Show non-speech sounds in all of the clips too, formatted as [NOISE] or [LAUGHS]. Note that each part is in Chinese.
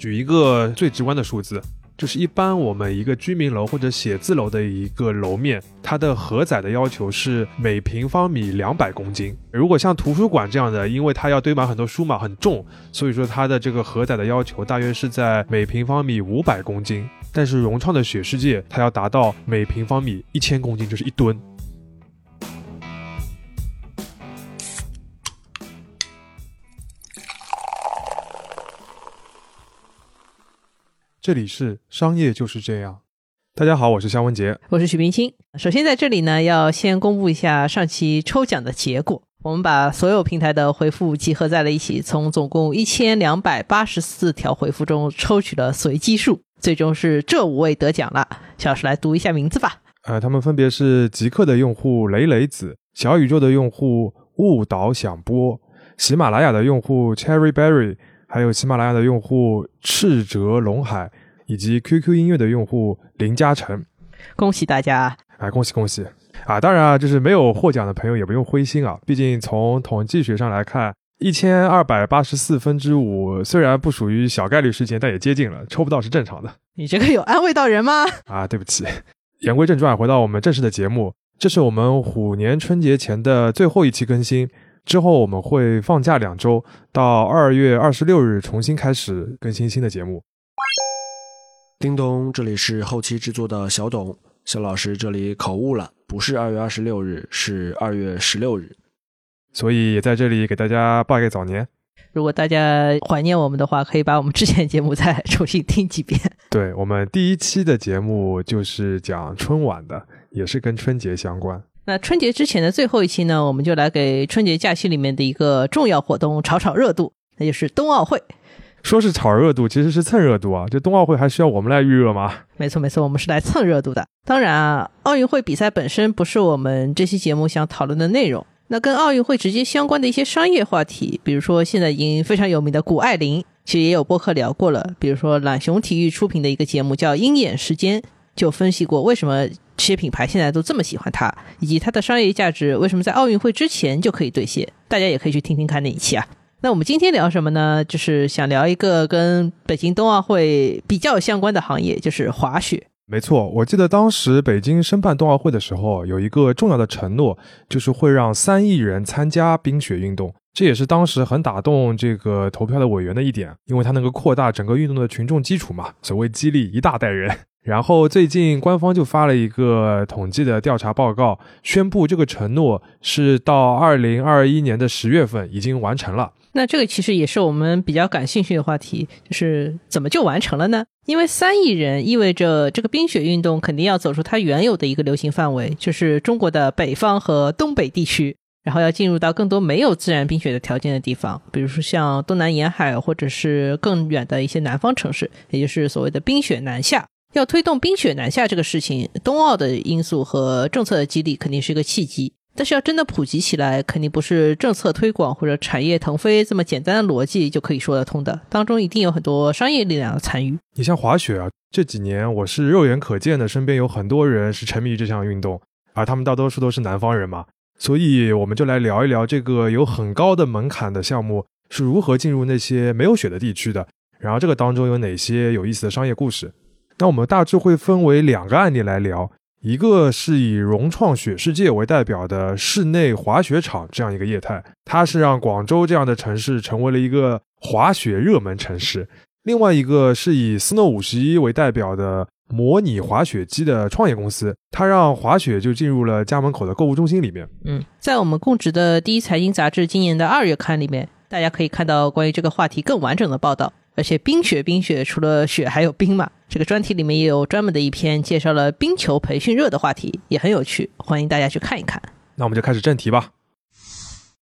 举一个最直观的数字，就是一般我们一个居民楼或者写字楼的一个楼面，它的荷载的要求是每平方米两百公斤。如果像图书馆这样的，因为它要堆满很多书嘛，很重，所以说它的这个荷载的要求大约是在每平方米五百公斤。但是融创的雪世界，它要达到每平方米一千公斤，就是一吨。这里是商业就是这样。大家好，我是肖文杰，我是许冰清。首先在这里呢，要先公布一下上期抽奖的结果。我们把所有平台的回复集合在了一起，从总共一千两百八十四条回复中抽取了随机数，最终是这五位得奖了。小石来读一下名字吧。呃，他们分别是极客的用户雷雷子、小宇宙的用户误导响波、喜马拉雅的用户 Cherry Berry。还有喜马拉雅的用户赤哲龙海，以及 QQ 音乐的用户林嘉诚，恭喜大家！哎，恭喜恭喜！啊，当然啊，就是没有获奖的朋友也不用灰心啊，毕竟从统计学上来看，一千二百八十四分之五虽然不属于小概率事件，但也接近了，抽不到是正常的。你这个有安慰到人吗？[LAUGHS] 啊，对不起。言归正传，回到我们正式的节目，这是我们虎年春节前的最后一期更新。之后我们会放假两周，到二月二十六日重新开始更新新的节目。叮咚，这里是后期制作的小董，肖老师这里口误了，不是二月二十六日，是二月十六日，所以也在这里给大家拜个早年。如果大家怀念我们的话，可以把我们之前节目再重新听几遍。对我们第一期的节目就是讲春晚的，也是跟春节相关。那春节之前的最后一期呢，我们就来给春节假期里面的一个重要活动炒炒热度，那就是冬奥会。说是炒热度，其实是蹭热度啊！这冬奥会还需要我们来预热吗？没错没错，我们是来蹭热度的。当然啊，奥运会比赛本身不是我们这期节目想讨论的内容。那跟奥运会直接相关的一些商业话题，比如说现在已经非常有名的谷爱凌，其实也有播客聊过了。比如说懒熊体育出品的一个节目叫《鹰眼时间》。就分析过为什么这些品牌现在都这么喜欢它，以及它的商业价值为什么在奥运会之前就可以兑现。大家也可以去听听看那一期啊。那我们今天聊什么呢？就是想聊一个跟北京冬奥会比较相关的行业，就是滑雪。没错，我记得当时北京申办冬奥会的时候，有一个重要的承诺，就是会让三亿人参加冰雪运动。这也是当时很打动这个投票的委员的一点，因为它能够扩大整个运动的群众基础嘛。所谓激励一大代人。然后最近官方就发了一个统计的调查报告，宣布这个承诺是到二零二一年的十月份已经完成了。那这个其实也是我们比较感兴趣的话题，就是怎么就完成了呢？因为三亿人意味着这个冰雪运动肯定要走出它原有的一个流行范围，就是中国的北方和东北地区，然后要进入到更多没有自然冰雪的条件的地方，比如说像东南沿海或者是更远的一些南方城市，也就是所谓的冰雪南下。要推动冰雪南下这个事情，冬奥的因素和政策的激励肯定是一个契机。但是要真的普及起来，肯定不是政策推广或者产业腾飞这么简单的逻辑就可以说得通的。当中一定有很多商业力量的参与。你像滑雪啊，这几年我是肉眼可见的，身边有很多人是沉迷这项运动，而他们大多数都是南方人嘛。所以我们就来聊一聊这个有很高的门槛的项目是如何进入那些没有雪的地区的，然后这个当中有哪些有意思的商业故事。那我们大致会分为两个案例来聊，一个是以融创雪世界为代表的室内滑雪场这样一个业态，它是让广州这样的城市成为了一个滑雪热门城市；另外一个是以 Snow 五十一为代表的模拟滑雪机的创业公司，它让滑雪就进入了家门口的购物中心里面。嗯，在我们供职的第一财经杂志今年的二月刊里面，大家可以看到关于这个话题更完整的报道。而且冰雪冰雪，除了雪还有冰嘛。这个专题里面也有专门的一篇介绍了冰球培训热的话题，也很有趣，欢迎大家去看一看。那我们就开始正题吧。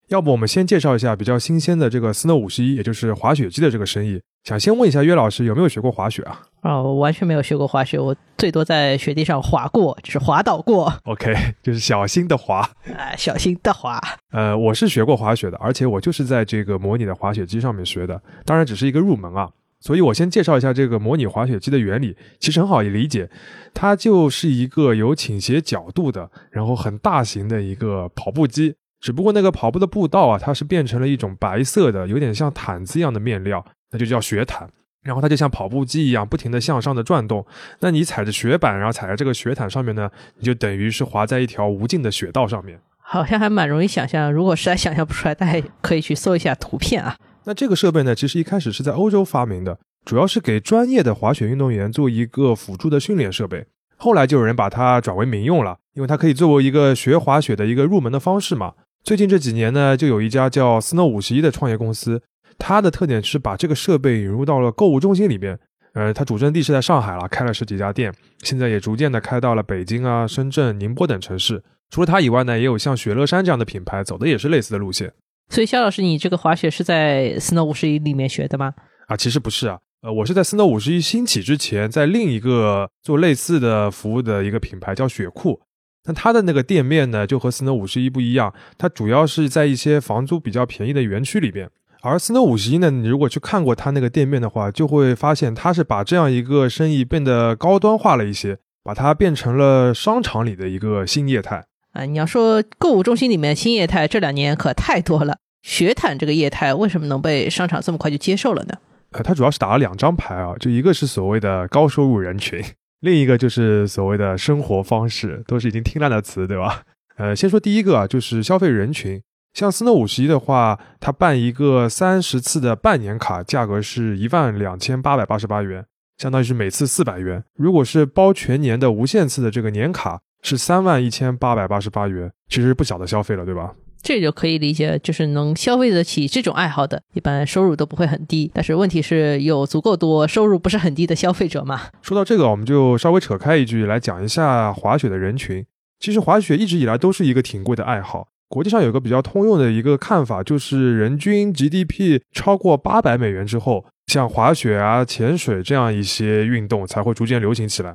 要不我们先介绍一下比较新鲜的这个 Snow 五十一，也就是滑雪机的这个生意。想先问一下岳老师，有没有学过滑雪啊？啊，我完全没有学过滑雪，我最多在雪地上滑过，就是滑倒过。OK，就是小心的滑，啊，小心的滑。呃，我是学过滑雪的，而且我就是在这个模拟的滑雪机上面学的，当然只是一个入门啊。所以我先介绍一下这个模拟滑雪机的原理，其实很好理解，它就是一个有倾斜角度的，然后很大型的一个跑步机，只不过那个跑步的步道啊，它是变成了一种白色的，有点像毯子一样的面料，那就叫雪毯。然后它就像跑步机一样，不停的向上的转动。那你踩着雪板，然后踩在这个雪毯上面呢，你就等于是滑在一条无尽的雪道上面。好像还蛮容易想象，如果实在想象不出来，大家可以去搜一下图片啊。那这个设备呢，其实一开始是在欧洲发明的，主要是给专业的滑雪运动员做一个辅助的训练设备。后来就有人把它转为民用了，因为它可以作为一个学滑雪的一个入门的方式嘛。最近这几年呢，就有一家叫 Snow 五十一的创业公司，它的特点是把这个设备引入到了购物中心里边。呃，它主阵地是在上海了，开了十几家店，现在也逐渐的开到了北京啊、深圳、宁波等城市。除了它以外呢，也有像雪乐山这样的品牌走的也是类似的路线。所以，肖老师，你这个滑雪是在 Snow 五十一里面学的吗？啊，其实不是啊，呃，我是在 Snow 五十一兴起之前，在另一个做类似的服务的一个品牌叫雪库。那它的那个店面呢，就和 Snow 五十一不一样，它主要是在一些房租比较便宜的园区里边。而 Snow 五十一呢，你如果去看过它那个店面的话，就会发现它是把这样一个生意变得高端化了一些，把它变成了商场里的一个新业态。啊，你要说购物中心里面新业态，这两年可太多了。雪毯这个业态为什么能被商场这么快就接受了呢？呃，它主要是打了两张牌啊，就一个是所谓的高收入人群，另一个就是所谓的生活方式，都是已经听烂的词，对吧？[LAUGHS] 呃，先说第一个啊，就是消费人群，像斯诺五十一的话，它办一个三十次的半年卡，价格是一万两千八百八十八元，相当于是每次四百元。如果是包全年的无限次的这个年卡。是三万一千八百八十八元，其实不小的消费了，对吧？这就可以理解，就是能消费得起这种爱好的，一般收入都不会很低。但是问题是有足够多收入不是很低的消费者嘛？说到这个，我们就稍微扯开一句来讲一下滑雪的人群。其实滑雪一直以来都是一个挺贵的爱好。国际上有个比较通用的一个看法，就是人均 GDP 超过八百美元之后，像滑雪啊、潜水这样一些运动才会逐渐流行起来。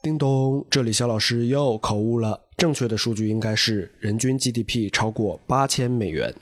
叮咚，这里肖老师又口误了。正确的数据应该是人均 GDP 超过八千美元。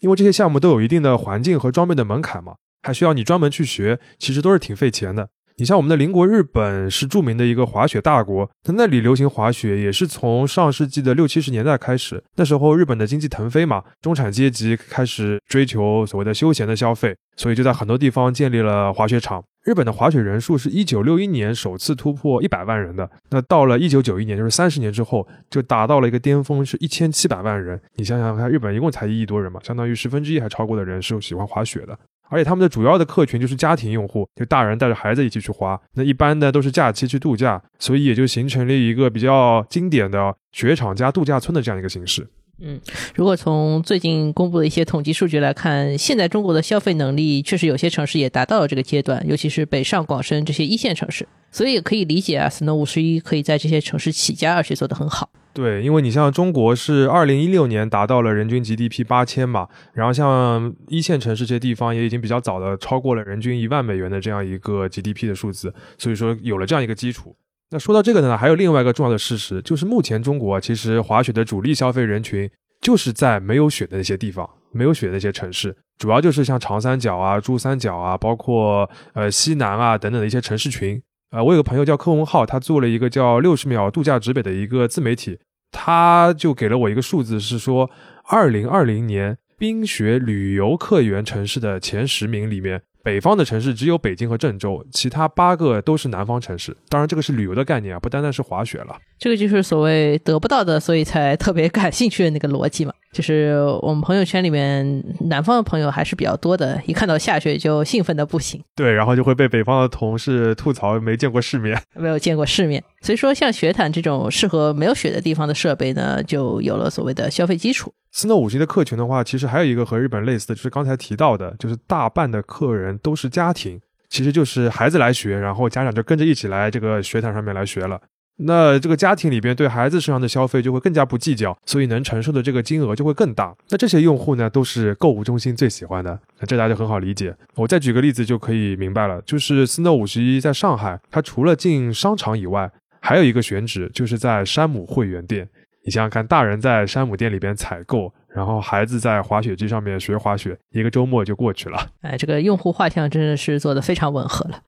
因为这些项目都有一定的环境和装备的门槛嘛，还需要你专门去学，其实都是挺费钱的。你像我们的邻国日本是著名的一个滑雪大国，在那里流行滑雪也是从上世纪的六七十年代开始。那时候日本的经济腾飞嘛，中产阶级开始追求所谓的休闲的消费，所以就在很多地方建立了滑雪场。日本的滑雪人数是一九六一年首次突破一百万人的，那到了一九九一年，就是三十年之后，就达到了一个巅峰，是一千七百万人。你想想看，日本一共才一亿多人嘛，相当于十分之一还超过的人是喜欢滑雪的。而且他们的主要的客群就是家庭用户，就大人带着孩子一起去滑。那一般呢都是假期去度假，所以也就形成了一个比较经典的雪场加度假村的这样一个形式。嗯，如果从最近公布的一些统计数据来看，现在中国的消费能力确实有些城市也达到了这个阶段，尤其是北上广深这些一线城市，所以也可以理解啊，Snow 五十一可以在这些城市起家，而且做得很好。对，因为你像中国是二零一六年达到了人均 GDP 八千嘛，然后像一线城市这些地方也已经比较早的超过了人均一万美元的这样一个 GDP 的数字，所以说有了这样一个基础。那说到这个呢，还有另外一个重要的事实，就是目前中国其实滑雪的主力消费人群就是在没有雪的那些地方，没有雪的那些城市，主要就是像长三角啊、珠三角啊，包括呃西南啊等等的一些城市群。呃，我有个朋友叫柯文浩，他做了一个叫六十秒度假直北的一个自媒体，他就给了我一个数字，是说二零二零年冰雪旅游客源城市的前十名里面。北方的城市只有北京和郑州，其他八个都是南方城市。当然，这个是旅游的概念啊，不单单是滑雪了。这个就是所谓得不到的，所以才特别感兴趣的那个逻辑嘛。就是我们朋友圈里面南方的朋友还是比较多的，一看到下雪就兴奋的不行。对，然后就会被北方的同事吐槽没见过世面，没有见过世面。所以说，像雪毯这种适合没有雪的地方的设备呢，就有了所谓的消费基础。斯诺五十的客群的话，其实还有一个和日本类似的，就是刚才提到的，就是大半的客人都是家庭，其实就是孩子来学，然后家长就跟着一起来这个雪毯上面来学了。那这个家庭里边对孩子身上的消费就会更加不计较，所以能承受的这个金额就会更大。那这些用户呢，都是购物中心最喜欢的，那这大家就很好理解。我再举个例子就可以明白了，就是 Snow 五十一在上海，它除了进商场以外，还有一个选址就是在山姆会员店。你想想看，大人在山姆店里边采购，然后孩子在滑雪机上面学滑雪，一个周末就过去了。哎，这个用户画像真的是做的非常吻合了。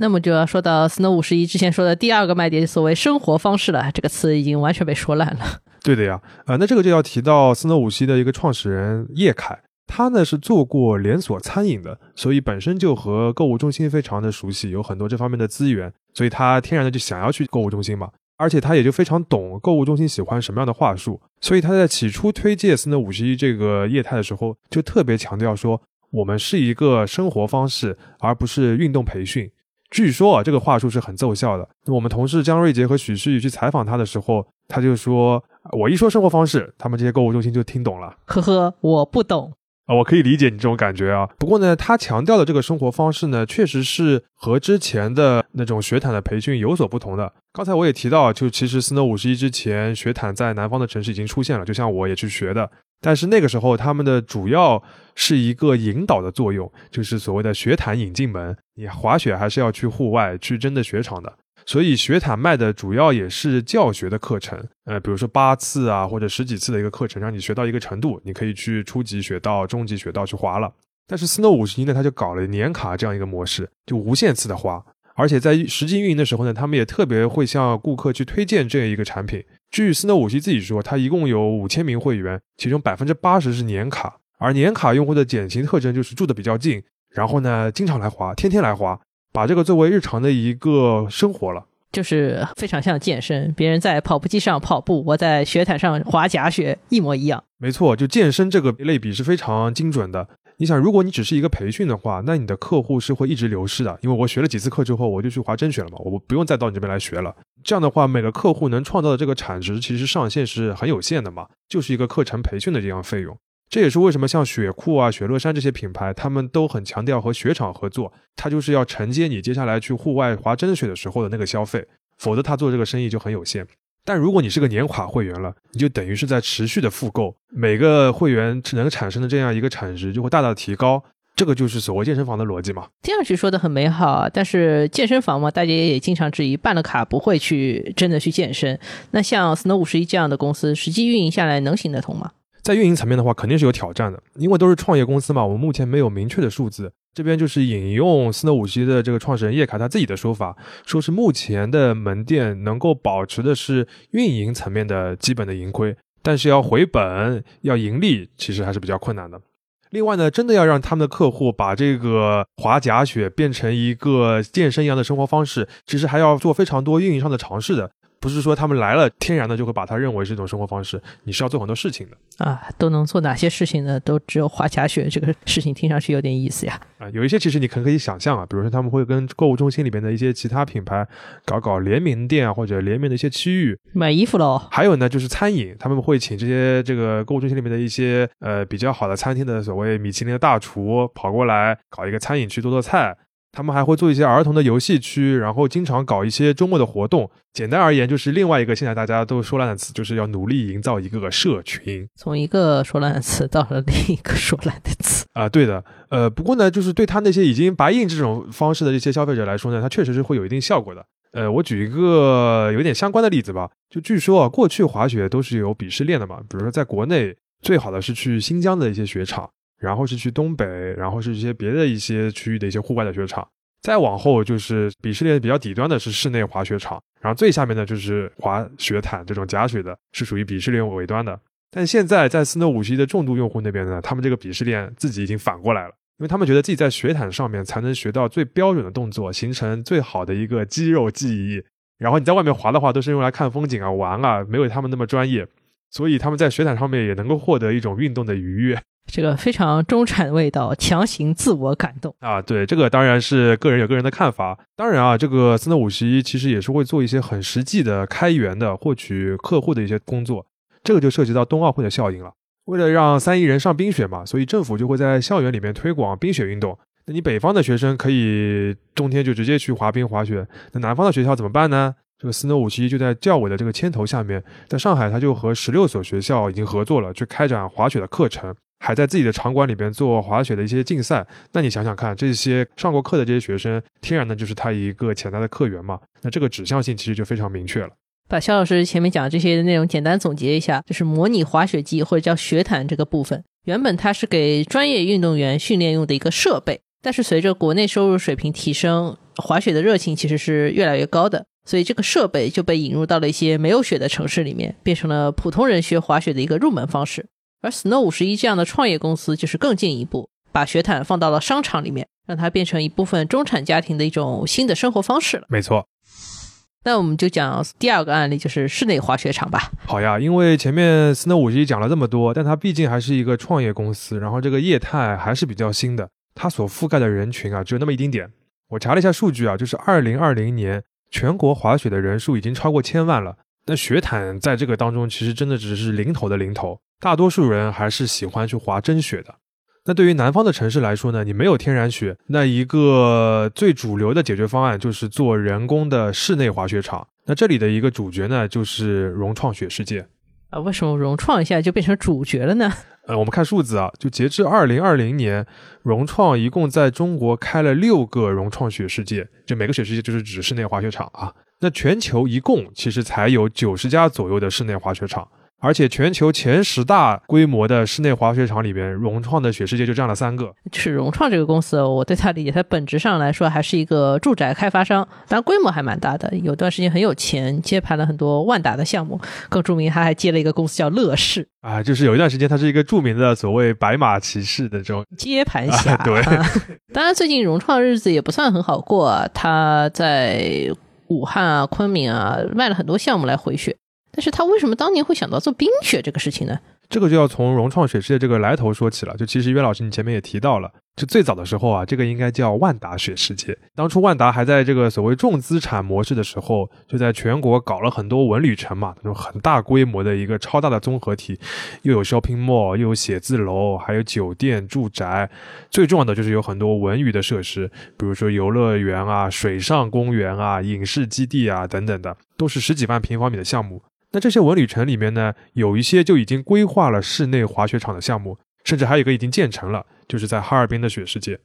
那么就要说到 Snow 五十一之前说的第二个卖点，所谓生活方式了。这个词已经完全被说烂了。对的呀，呃，那这个就要提到 Snow 五十一的一个创始人叶凯，他呢是做过连锁餐饮的，所以本身就和购物中心非常的熟悉，有很多这方面的资源，所以他天然的就想要去购物中心嘛。而且他也就非常懂购物中心喜欢什么样的话术，所以他在起初推介斯诺五十一这个业态的时候，就特别强调说，我们是一个生活方式，而不是运动培训。据说啊，这个话术是很奏效的。我们同事江瑞杰和许诗雨去采访他的时候，他就说：“我一说生活方式，他们这些购物中心就听懂了。”呵呵，我不懂。啊，我可以理解你这种感觉啊。不过呢，他强调的这个生活方式呢，确实是和之前的那种学毯的培训有所不同的。刚才我也提到，就其实斯诺五十一之前，学毯在南方的城市已经出现了，就像我也去学的。但是那个时候，他们的主要是一个引导的作用，就是所谓的学毯引进门。你滑雪还是要去户外，去真的雪场的。所以学毯卖的主要也是教学的课程，呃，比如说八次啊或者十几次的一个课程，让你学到一个程度，你可以去初级雪道、中级雪道去滑了。但是 Snow 五十一呢，它就搞了年卡这样一个模式，就无限次的滑，而且在实际运营的时候呢，他们也特别会向顾客去推荐这样一个产品。据 Snow 五十一自己说，它一共有五千名会员，其中百分之八十是年卡，而年卡用户的典型特征就是住的比较近，然后呢经常来滑，天天来滑。把这个作为日常的一个生活了，就是非常像健身。别人在跑步机上跑步，我在雪毯上滑假雪，一模一样。没错，就健身这个类比是非常精准的。你想，如果你只是一个培训的话，那你的客户是会一直流失的，因为我学了几次课之后，我就去滑真雪了嘛，我不用再到你这边来学了。这样的话，每个客户能创造的这个产值其实上限是很有限的嘛，就是一个课程培训的这样费用。这也是为什么像雪库啊、雪乐山这些品牌，他们都很强调和雪场合作，他就是要承接你接下来去户外滑真雪的时候的那个消费，否则他做这个生意就很有限。但如果你是个年卡会员了，你就等于是在持续的复购，每个会员能产生的这样一个产值就会大大提高，这个就是所谓健身房的逻辑嘛。听上去说的很美好啊，但是健身房嘛，大家也经常质疑，办了卡不会去真的去健身。那像 Snow 五十一这样的公司，实际运营下来能行得通吗？在运营层面的话，肯定是有挑战的，因为都是创业公司嘛。我们目前没有明确的数字。这边就是引用斯诺五七的这个创始人叶卡他自己的说法，说是目前的门店能够保持的是运营层面的基本的盈亏，但是要回本、要盈利，其实还是比较困难的。另外呢，真的要让他们的客户把这个滑假雪变成一个健身一样的生活方式，其实还要做非常多运营上的尝试的。不是说他们来了，天然的就会把它认为是一种生活方式。你是要做很多事情的啊，都能做哪些事情呢？都只有滑假雪这个事情听上去有点意思呀。啊，有一些其实你可可以想象啊，比如说他们会跟购物中心里面的一些其他品牌搞搞联名店啊，或者联名的一些区域买衣服喽。还有呢，就是餐饮，他们会请这些这个购物中心里面的一些呃比较好的餐厅的所谓米其林的大厨跑过来搞一个餐饮区做做菜。他们还会做一些儿童的游戏区，然后经常搞一些周末的活动。简单而言，就是另外一个现在大家都说烂的词，就是要努力营造一个社群。从一个说烂的词到了另一个说烂的词 [LAUGHS] 啊，对的。呃，不过呢，就是对他那些已经白印这种方式的这些消费者来说呢，它确实是会有一定效果的。呃，我举一个有点相关的例子吧。就据说啊，过去滑雪都是有鄙视链的嘛，比如说在国内最好的是去新疆的一些雪场。然后是去东北，然后是一些别的一些区域的一些户外的雪场，再往后就是鄙视链比较底端的是室内滑雪场，然后最下面的就是滑雪毯这种假雪的，是属于鄙视链尾端的。但现在在斯诺五十一的重度用户那边呢，他们这个鄙视链自己已经反过来了，因为他们觉得自己在雪毯上面才能学到最标准的动作，形成最好的一个肌肉记忆。然后你在外面滑的话，都是用来看风景啊、玩啊，没有他们那么专业，所以他们在雪毯上面也能够获得一种运动的愉悦。这个非常中产味道，强行自我感动啊！对，这个当然是个人有个人的看法。当然啊，这个斯诺五十一其实也是会做一些很实际的开源的获取客户的一些工作。这个就涉及到冬奥会的效应了。为了让三亿人上冰雪嘛，所以政府就会在校园里面推广冰雪运动。那你北方的学生可以冬天就直接去滑冰滑雪，那南方的学校怎么办呢？这个斯诺五十一就在教委的这个牵头下面，在上海他就和十六所学校已经合作了，去开展滑雪的课程。还在自己的场馆里边做滑雪的一些竞赛，那你想想看，这些上过课的这些学生，天然的就是他一个潜在的客源嘛？那这个指向性其实就非常明确了。把肖老师前面讲的这些内容简单总结一下，就是模拟滑雪机或者叫雪毯这个部分，原本它是给专业运动员训练用的一个设备，但是随着国内收入水平提升，滑雪的热情其实是越来越高的，所以这个设备就被引入到了一些没有雪的城市里面，变成了普通人学滑雪的一个入门方式。而 Snow 五十一这样的创业公司就是更进一步，把雪毯放到了商场里面，让它变成一部分中产家庭的一种新的生活方式了。没错。那我们就讲第二个案例，就是室内滑雪场吧。好呀，因为前面 Snow 五十一讲了这么多，但它毕竟还是一个创业公司，然后这个业态还是比较新的，它所覆盖的人群啊只有那么一丁点。我查了一下数据啊，就是二零二零年全国滑雪的人数已经超过千万了。那雪毯在这个当中其实真的只是零头的零头，大多数人还是喜欢去滑真雪的。那对于南方的城市来说呢，你没有天然雪，那一个最主流的解决方案就是做人工的室内滑雪场。那这里的一个主角呢，就是融创雪世界啊。为什么融创一下就变成主角了呢？呃，我们看数字啊，就截至二零二零年，融创一共在中国开了六个融创雪世界，就每个雪世界就是指室内滑雪场啊。那全球一共其实才有九十家左右的室内滑雪场。而且全球前十大规模的室内滑雪场里边，融创的雪世界就占了三个。就是融创这个公司，我对它理解，它本质上来说还是一个住宅开发商，当然规模还蛮大的。有段时间很有钱，接盘了很多万达的项目。更著名，他还接了一个公司叫乐视啊，就是有一段时间，它是一个著名的所谓白马骑士的这种接盘侠。对，[LAUGHS] 当然最近融创日子也不算很好过啊，他在武汉啊、昆明啊卖了很多项目来回血。但是他为什么当年会想到做冰雪这个事情呢？这个就要从融创雪世界这个来头说起了。就其实岳老师你前面也提到了，就最早的时候啊，这个应该叫万达雪世界。当初万达还在这个所谓重资产模式的时候，就在全国搞了很多文旅城嘛，那种很大规模的一个超大的综合体，又有 shopping mall，又有写字楼，还有酒店、住宅，最重要的就是有很多文娱的设施，比如说游乐园啊、水上公园啊、影视基地啊等等的，都是十几万平方米的项目。那这些文旅城里面呢，有一些就已经规划了室内滑雪场的项目，甚至还有一个已经建成了，就是在哈尔滨的雪世界。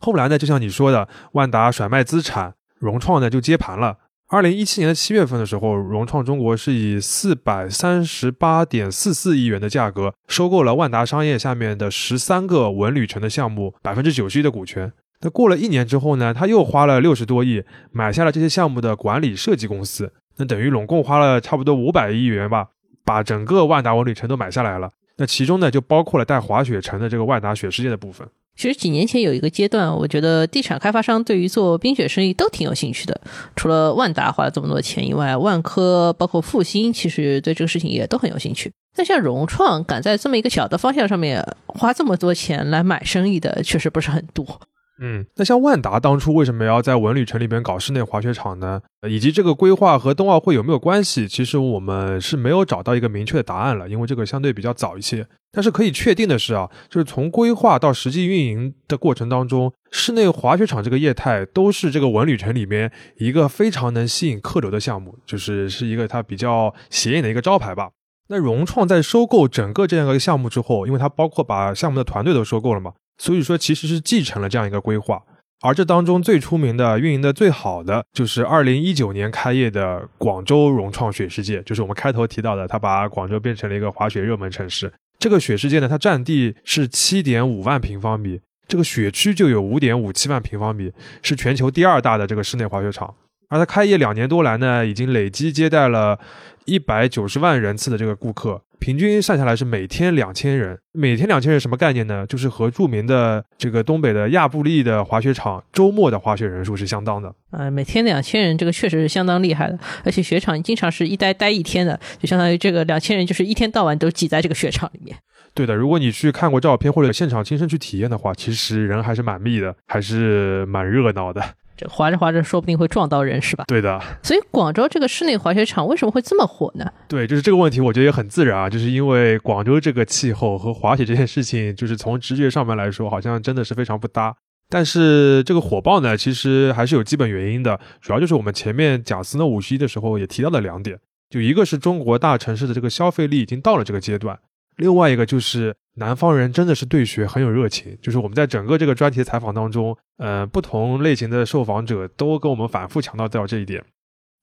后来呢，就像你说的，万达甩卖资产，融创呢就接盘了。二零一七年的七月份的时候，融创中国是以四百三十八点四四亿元的价格收购了万达商业下面的十三个文旅城的项目百分之九十一的股权。那过了一年之后呢，他又花了六十多亿买下了这些项目的管理设计公司。那等于拢共花了差不多五百亿元吧，把整个万达文旅城都买下来了。那其中呢，就包括了带滑雪城的这个万达雪世界的部分。其实几年前有一个阶段，我觉得地产开发商对于做冰雪生意都挺有兴趣的。除了万达花了这么多钱以外，万科包括复兴，其实对这个事情也都很有兴趣。但像融创敢在这么一个小的方向上面花这么多钱来买生意的，确实不是很多。嗯，那像万达当初为什么要在文旅城里边搞室内滑雪场呢？以及这个规划和冬奥会有没有关系？其实我们是没有找到一个明确的答案了，因为这个相对比较早一些。但是可以确定的是啊，就是从规划到实际运营的过程当中，室内滑雪场这个业态都是这个文旅城里面一个非常能吸引客流的项目，就是是一个它比较显眼的一个招牌吧。那融创在收购整个这样一个项目之后，因为它包括把项目的团队都收购了嘛。所以说，其实是继承了这样一个规划，而这当中最出名的、运营的最好的，就是二零一九年开业的广州融创雪世界，就是我们开头提到的，它把广州变成了一个滑雪热门城市。这个雪世界呢，它占地是七点五万平方米，这个雪区就有五点五七万平方米，是全球第二大的这个室内滑雪场。而它开业两年多来呢，已经累计接待了一百九十万人次的这个顾客。平均算下来是每天两千人，每天两千人什么概念呢？就是和著名的这个东北的亚布力的滑雪场周末的滑雪人数是相当的。啊，每天两千人，这个确实是相当厉害的。而且雪场经常是一待待一天的，就相当于这个两千人就是一天到晚都挤在这个雪场里面。对的，如果你去看过照片或者现场亲身去体验的话，其实人还是蛮密的，还是蛮热闹的。这滑着滑着，说不定会撞到人，是吧？对的。所以广州这个室内滑雪场为什么会这么火呢？对，就是这个问题，我觉得也很自然啊，就是因为广州这个气候和滑雪这件事情，就是从直觉上面来说，好像真的是非常不搭。但是这个火爆呢，其实还是有基本原因的，主要就是我们前面讲斯诺五十一的时候也提到了两点，就一个是中国大城市的这个消费力已经到了这个阶段。另外一个就是南方人真的是对雪很有热情，就是我们在整个这个专题采访当中，呃，不同类型的受访者都跟我们反复强调到这一点。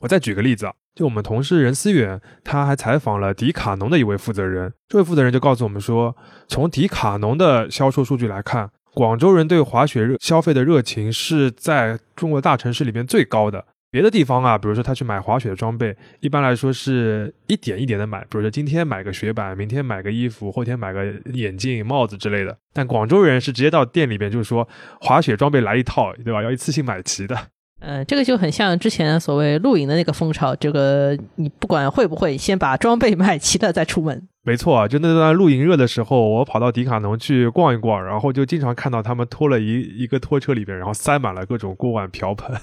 我再举个例子啊，就我们同事任思远，他还采访了迪卡侬的一位负责人，这位负责人就告诉我们说，从迪卡侬的销售数据来看，广州人对滑雪热消费的热情是在中国大城市里面最高的。别的地方啊，比如说他去买滑雪的装备，一般来说是一点一点的买，比如说今天买个雪板，明天买个衣服，后天买个眼镜、帽子之类的。但广州人是直接到店里边，就是说滑雪装备来一套，对吧？要一次性买齐的。呃，这个就很像之前所谓露营的那个风潮，这个你不管会不会，先把装备买齐了再出门。没错啊，就那段露营热的时候，我跑到迪卡侬去逛一逛，然后就经常看到他们拖了一一个拖车里边，然后塞满了各种锅碗瓢盆。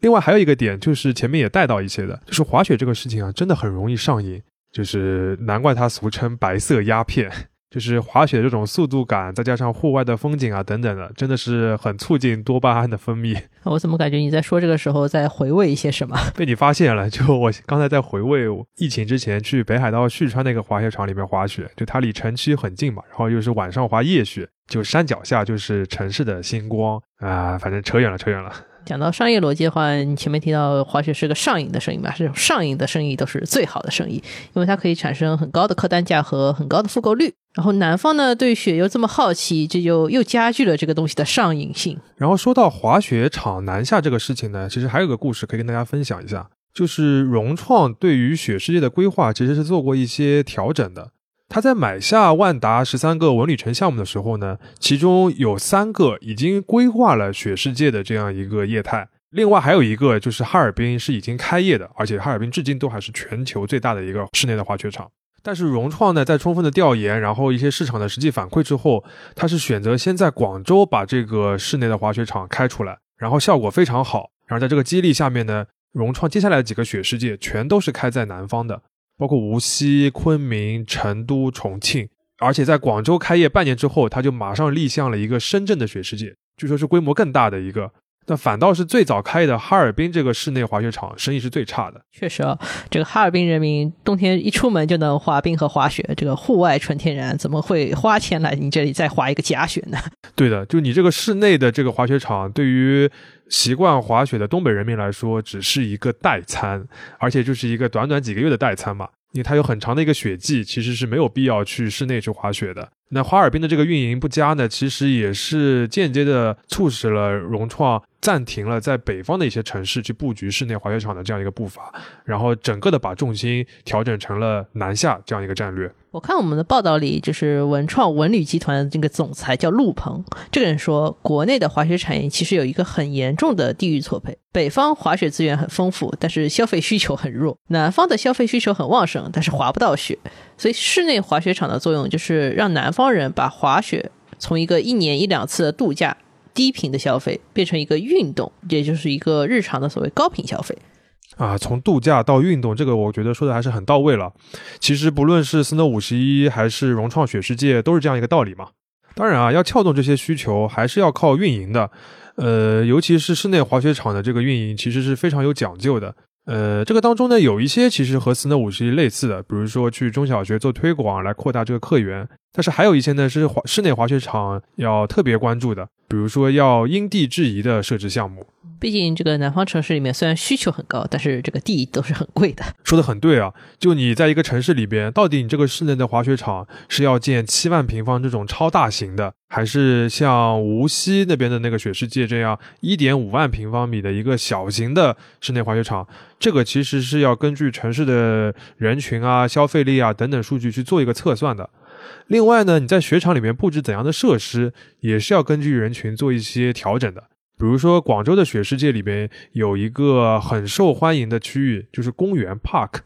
另外还有一个点，就是前面也带到一些的，就是滑雪这个事情啊，真的很容易上瘾，就是难怪它俗称白色鸦片。[LAUGHS] 就是滑雪这种速度感，再加上户外的风景啊等等的，真的是很促进多巴胺的分泌。[LAUGHS] 我怎么感觉你在说这个时候在回味一些什么？[LAUGHS] 被你发现了，就我刚才在回味疫情之前去北海道旭川那个滑雪场里面滑雪，就它离城区很近嘛，然后又是晚上滑夜雪，就山脚下就是城市的星光啊，反正扯远了，扯远了。讲到商业逻辑的话，你前面提到滑雪是个上瘾的生意吧？这种上瘾的生意都是最好的生意，因为它可以产生很高的客单价和很高的复购率。然后南方呢对雪又这么好奇，这就又加剧了这个东西的上瘾性。然后说到滑雪场南下这个事情呢，其实还有个故事可以跟大家分享一下，就是融创对于雪世界的规划其实是做过一些调整的。他在买下万达十三个文旅城项目的时候呢，其中有三个已经规划了雪世界的这样一个业态，另外还有一个就是哈尔滨是已经开业的，而且哈尔滨至今都还是全球最大的一个室内的滑雪场。但是融创呢，在充分的调研，然后一些市场的实际反馈之后，他是选择先在广州把这个室内的滑雪场开出来，然后效果非常好。然后在这个激励下面呢，融创接下来的几个雪世界全都是开在南方的。包括无锡、昆明、成都、重庆，而且在广州开业半年之后，他就马上立项了一个深圳的雪世界，据说是规模更大的一个。那反倒是最早开的哈尔滨这个室内滑雪场，生意是最差的。确实啊，这个哈尔滨人民冬天一出门就能滑冰和滑雪，这个户外纯天然，怎么会花钱来你这里再滑一个假雪呢？[LAUGHS] 对的，就你这个室内的这个滑雪场，对于习惯滑雪的东北人民来说，只是一个代餐，而且就是一个短短几个月的代餐嘛。因为它有很长的一个雪季，其实是没有必要去室内去滑雪的。那哈尔滨的这个运营不佳呢，其实也是间接的促使了融创。暂停了在北方的一些城市去布局室内滑雪场的这样一个步伐，然后整个的把重心调整成了南下这样一个战略。我看我们的报道里，就是文创文旅集团的这个总裁叫陆鹏，这个人说，国内的滑雪产业其实有一个很严重的地域错配，北方滑雪资源很丰富，但是消费需求很弱；南方的消费需求很旺盛，但是滑不到雪。所以室内滑雪场的作用就是让南方人把滑雪从一个一年一两次的度假。低频的消费变成一个运动，也就是一个日常的所谓高频消费啊。从度假到运动，这个我觉得说的还是很到位了。其实不论是 Snow 五十一还是融创雪世界，都是这样一个道理嘛。当然啊，要撬动这些需求，还是要靠运营的。呃，尤其是室内滑雪场的这个运营，其实是非常有讲究的。呃，这个当中呢，有一些其实和 Snow 五十一类似的，比如说去中小学做推广来扩大这个客源。但是还有一些呢，是滑室内滑雪场要特别关注的，比如说要因地制宜的设置项目。毕竟这个南方城市里面虽然需求很高，但是这个地都是很贵的。说的很对啊，就你在一个城市里边，到底你这个室内的滑雪场是要建七万平方这种超大型的，还是像无锡那边的那个雪世界这样一点五万平方米的一个小型的室内滑雪场？这个其实是要根据城市的人群啊、消费力啊等等数据去做一个测算的。另外呢，你在雪场里面布置怎样的设施，也是要根据人群做一些调整的。比如说，广州的雪世界里边有一个很受欢迎的区域，就是公园 Park，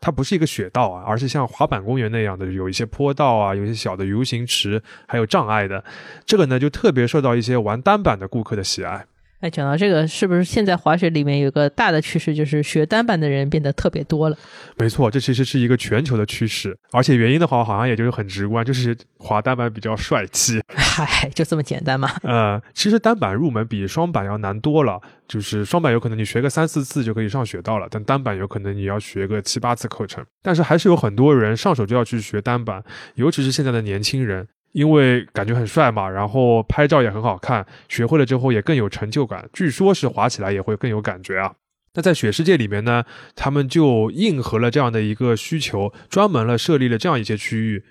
它不是一个雪道啊，而是像滑板公园那样的，有一些坡道啊，有一些小的 U 型池，还有障碍的。这个呢，就特别受到一些玩单板的顾客的喜爱。哎，讲到这个，是不是现在滑雪里面有个大的趋势，就是学单板的人变得特别多了？没错，这其实是一个全球的趋势，而且原因的话，好像也就是很直观，就是滑单板比较帅气。[LAUGHS] 嗨，就这么简单嘛？呃，其实单板入门比双板要难多了，就是双板有可能你学个三四次就可以上雪道了，但单板有可能你要学个七八次课程。但是还是有很多人上手就要去学单板，尤其是现在的年轻人。因为感觉很帅嘛，然后拍照也很好看，学会了之后也更有成就感。据说是滑起来也会更有感觉啊。那在雪世界里面呢，他们就应和了这样的一个需求，专门了设立了这样一些区域。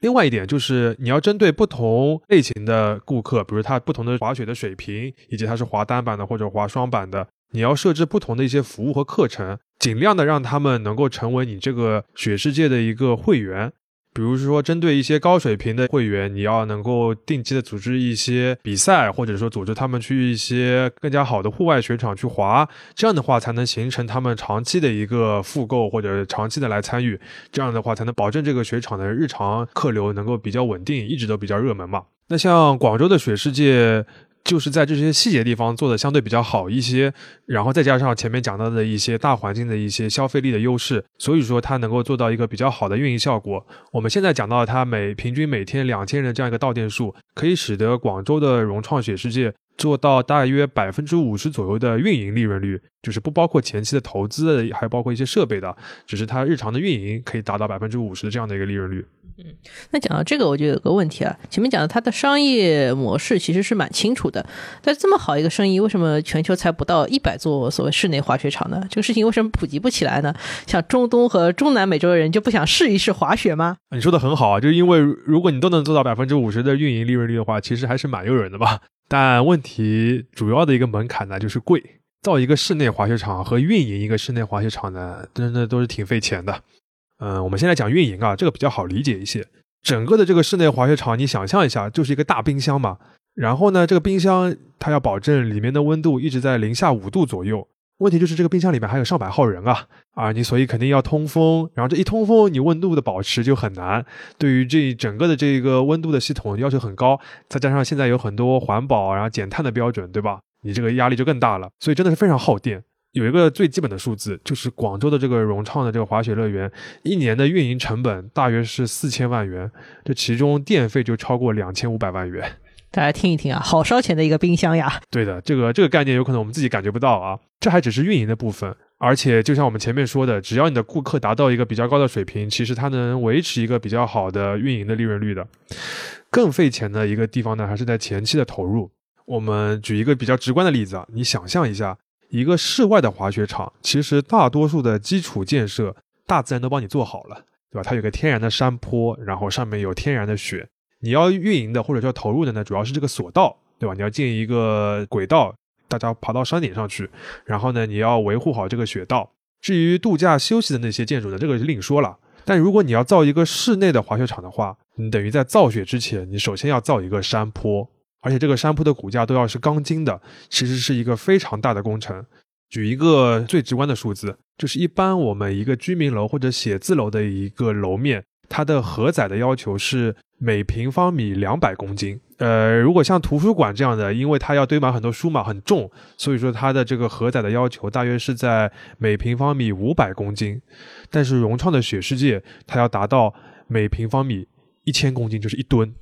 另外一点就是，你要针对不同类型的顾客，比如他不同的滑雪的水平，以及他是滑单板的或者滑双板的，你要设置不同的一些服务和课程，尽量的让他们能够成为你这个雪世界的一个会员。比如说，针对一些高水平的会员，你要能够定期的组织一些比赛，或者说组织他们去一些更加好的户外雪场去滑，这样的话才能形成他们长期的一个复购或者长期的来参与，这样的话才能保证这个雪场的日常客流能够比较稳定，一直都比较热门嘛。那像广州的雪世界。就是在这些细节地方做的相对比较好一些，然后再加上前面讲到的一些大环境的一些消费力的优势，所以说它能够做到一个比较好的运营效果。我们现在讲到它每平均每天两千人这样一个到店数，可以使得广州的融创雪世界做到大约百分之五十左右的运营利润率，就是不包括前期的投资，还包括一些设备的，只是它日常的运营可以达到百分之五十的这样的一个利润率。嗯，那讲到这个，我就有个问题啊。前面讲的它的商业模式其实是蛮清楚的，但这么好一个生意，为什么全球才不到一百座所谓室内滑雪场呢？这个事情为什么普及不起来呢？像中东和中南美洲的人就不想试一试滑雪吗？你说的很好啊，就是因为如果你都能做到百分之五十的运营利润率的话，其实还是蛮诱人的吧。但问题主要的一个门槛呢，就是贵。造一个室内滑雪场和运营一个室内滑雪场呢，真的都是挺费钱的。嗯，我们先来讲运营啊，这个比较好理解一些。整个的这个室内滑雪场，你想象一下，就是一个大冰箱嘛。然后呢，这个冰箱它要保证里面的温度一直在零下五度左右。问题就是这个冰箱里面还有上百号人啊啊，你所以肯定要通风。然后这一通风，你温度的保持就很难。对于这整个的这个温度的系统要求很高，再加上现在有很多环保然后减碳的标准，对吧？你这个压力就更大了。所以真的是非常耗电。有一个最基本的数字，就是广州的这个融创的这个滑雪乐园，一年的运营成本大约是四千万元，这其中电费就超过两千五百万元。大家听一听啊，好烧钱的一个冰箱呀！对的，这个这个概念有可能我们自己感觉不到啊。这还只是运营的部分，而且就像我们前面说的，只要你的顾客达到一个比较高的水平，其实它能维持一个比较好的运营的利润率的。更费钱的一个地方呢，还是在前期的投入。我们举一个比较直观的例子啊，你想象一下。一个室外的滑雪场，其实大多数的基础建设，大自然都帮你做好了，对吧？它有个天然的山坡，然后上面有天然的雪。你要运营的或者叫投入的呢，主要是这个索道，对吧？你要建一个轨道，大家爬到山顶上去，然后呢，你要维护好这个雪道。至于度假休息的那些建筑呢，这个就另说了。但如果你要造一个室内的滑雪场的话，你等于在造雪之前，你首先要造一个山坡。而且这个山坡的骨架都要是钢筋的，其实是一个非常大的工程。举一个最直观的数字，就是一般我们一个居民楼或者写字楼的一个楼面，它的荷载的要求是每平方米两百公斤。呃，如果像图书馆这样的，因为它要堆满很多书嘛，很重，所以说它的这个荷载的要求大约是在每平方米五百公斤。但是融创的雪世界，它要达到每平方米一千公斤，就是一吨。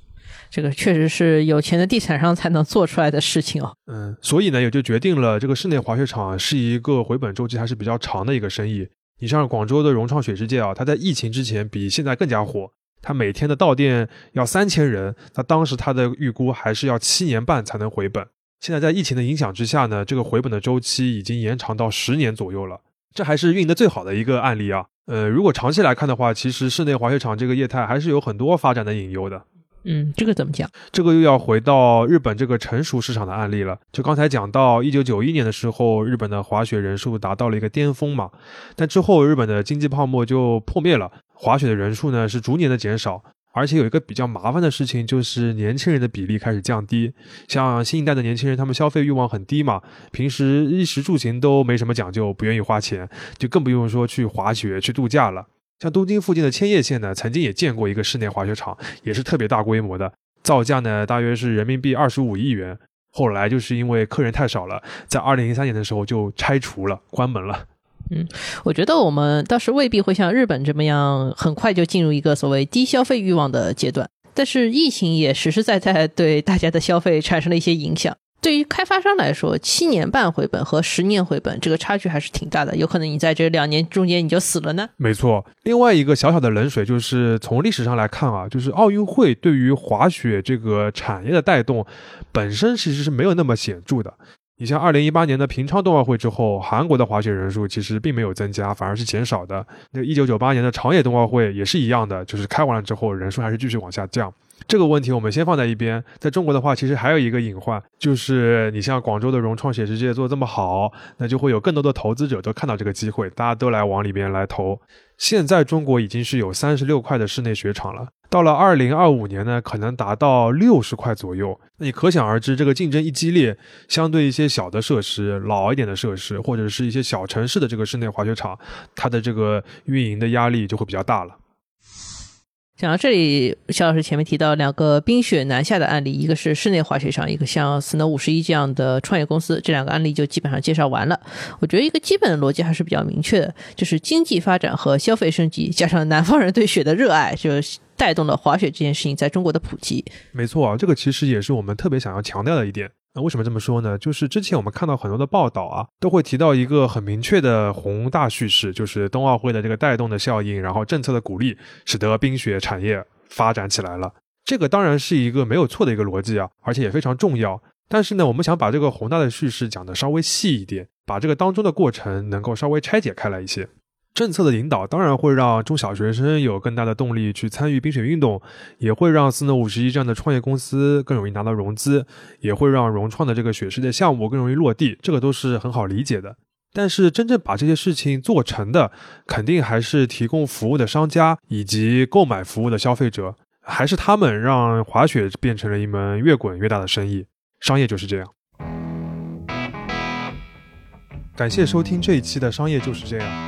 这个确实是有钱的地产商才能做出来的事情哦。嗯，所以呢，也就决定了这个室内滑雪场是一个回本周期还是比较长的一个生意。你像广州的融创雪世界啊，它在疫情之前比现在更加火，它每天的到店要三千人，那当时它的预估还是要七年半才能回本。现在在疫情的影响之下呢，这个回本的周期已经延长到十年左右了，这还是运营的最好的一个案例啊。呃，如果长期来看的话，其实室内滑雪场这个业态还是有很多发展的隐忧的。嗯，这个怎么讲？这个又要回到日本这个成熟市场的案例了。就刚才讲到，一九九一年的时候，日本的滑雪人数达到了一个巅峰嘛，但之后日本的经济泡沫就破灭了，滑雪的人数呢是逐年的减少，而且有一个比较麻烦的事情，就是年轻人的比例开始降低。像新一代的年轻人，他们消费欲望很低嘛，平时衣食住行都没什么讲究，不愿意花钱，就更不用说去滑雪、去度假了。像东京附近的千叶县呢，曾经也建过一个室内滑雪场，也是特别大规模的，造价呢大约是人民币二十五亿元。后来就是因为客人太少了，在二零零三年的时候就拆除了，关门了。嗯，我觉得我们倒是未必会像日本这么样，很快就进入一个所谓低消费欲望的阶段。但是疫情也实实在在对大家的消费产生了一些影响。对于开发商来说，七年半回本和十年回本这个差距还是挺大的，有可能你在这两年中间你就死了呢。没错，另外一个小小的冷水就是从历史上来看啊，就是奥运会对于滑雪这个产业的带动本身其实是没有那么显著的。你像二零一八年的平昌冬奥会之后，韩国的滑雪人数其实并没有增加，反而是减少的。那一九九八年的长野冬奥会也是一样的，就是开完了之后人数还是继续往下降。这个问题我们先放在一边。在中国的话，其实还有一个隐患，就是你像广州的融创写实界做这么好，那就会有更多的投资者都看到这个机会，大家都来往里边来投。现在中国已经是有三十六块的室内雪场了，到了二零二五年呢，可能达到六十块左右。那你可想而知，这个竞争一激烈，相对一些小的设施、老一点的设施，或者是一些小城市的这个室内滑雪场，它的这个运营的压力就会比较大了。讲到这里，肖老师前面提到两个冰雪南下的案例，一个是室内滑雪场，一个像 Snow 五十一这样的创业公司，这两个案例就基本上介绍完了。我觉得一个基本的逻辑还是比较明确的，就是经济发展和消费升级，加上南方人对雪的热爱，就带动了滑雪这件事情在中国的普及。没错啊，这个其实也是我们特别想要强调的一点。那为什么这么说呢？就是之前我们看到很多的报道啊，都会提到一个很明确的宏大叙事，就是冬奥会的这个带动的效应，然后政策的鼓励，使得冰雪产业发展起来了。这个当然是一个没有错的一个逻辑啊，而且也非常重要。但是呢，我们想把这个宏大的叙事讲得稍微细一点，把这个当中的过程能够稍微拆解开来一些。政策的引导当然会让中小学生有更大的动力去参与冰雪运动，也会让斯诺五十一这样的创业公司更容易拿到融资，也会让融创的这个雪世界项目更容易落地，这个都是很好理解的。但是真正把这些事情做成的，肯定还是提供服务的商家以及购买服务的消费者，还是他们让滑雪变成了一门越滚越大的生意。商业就是这样。感谢收听这一期的《商业就是这样》。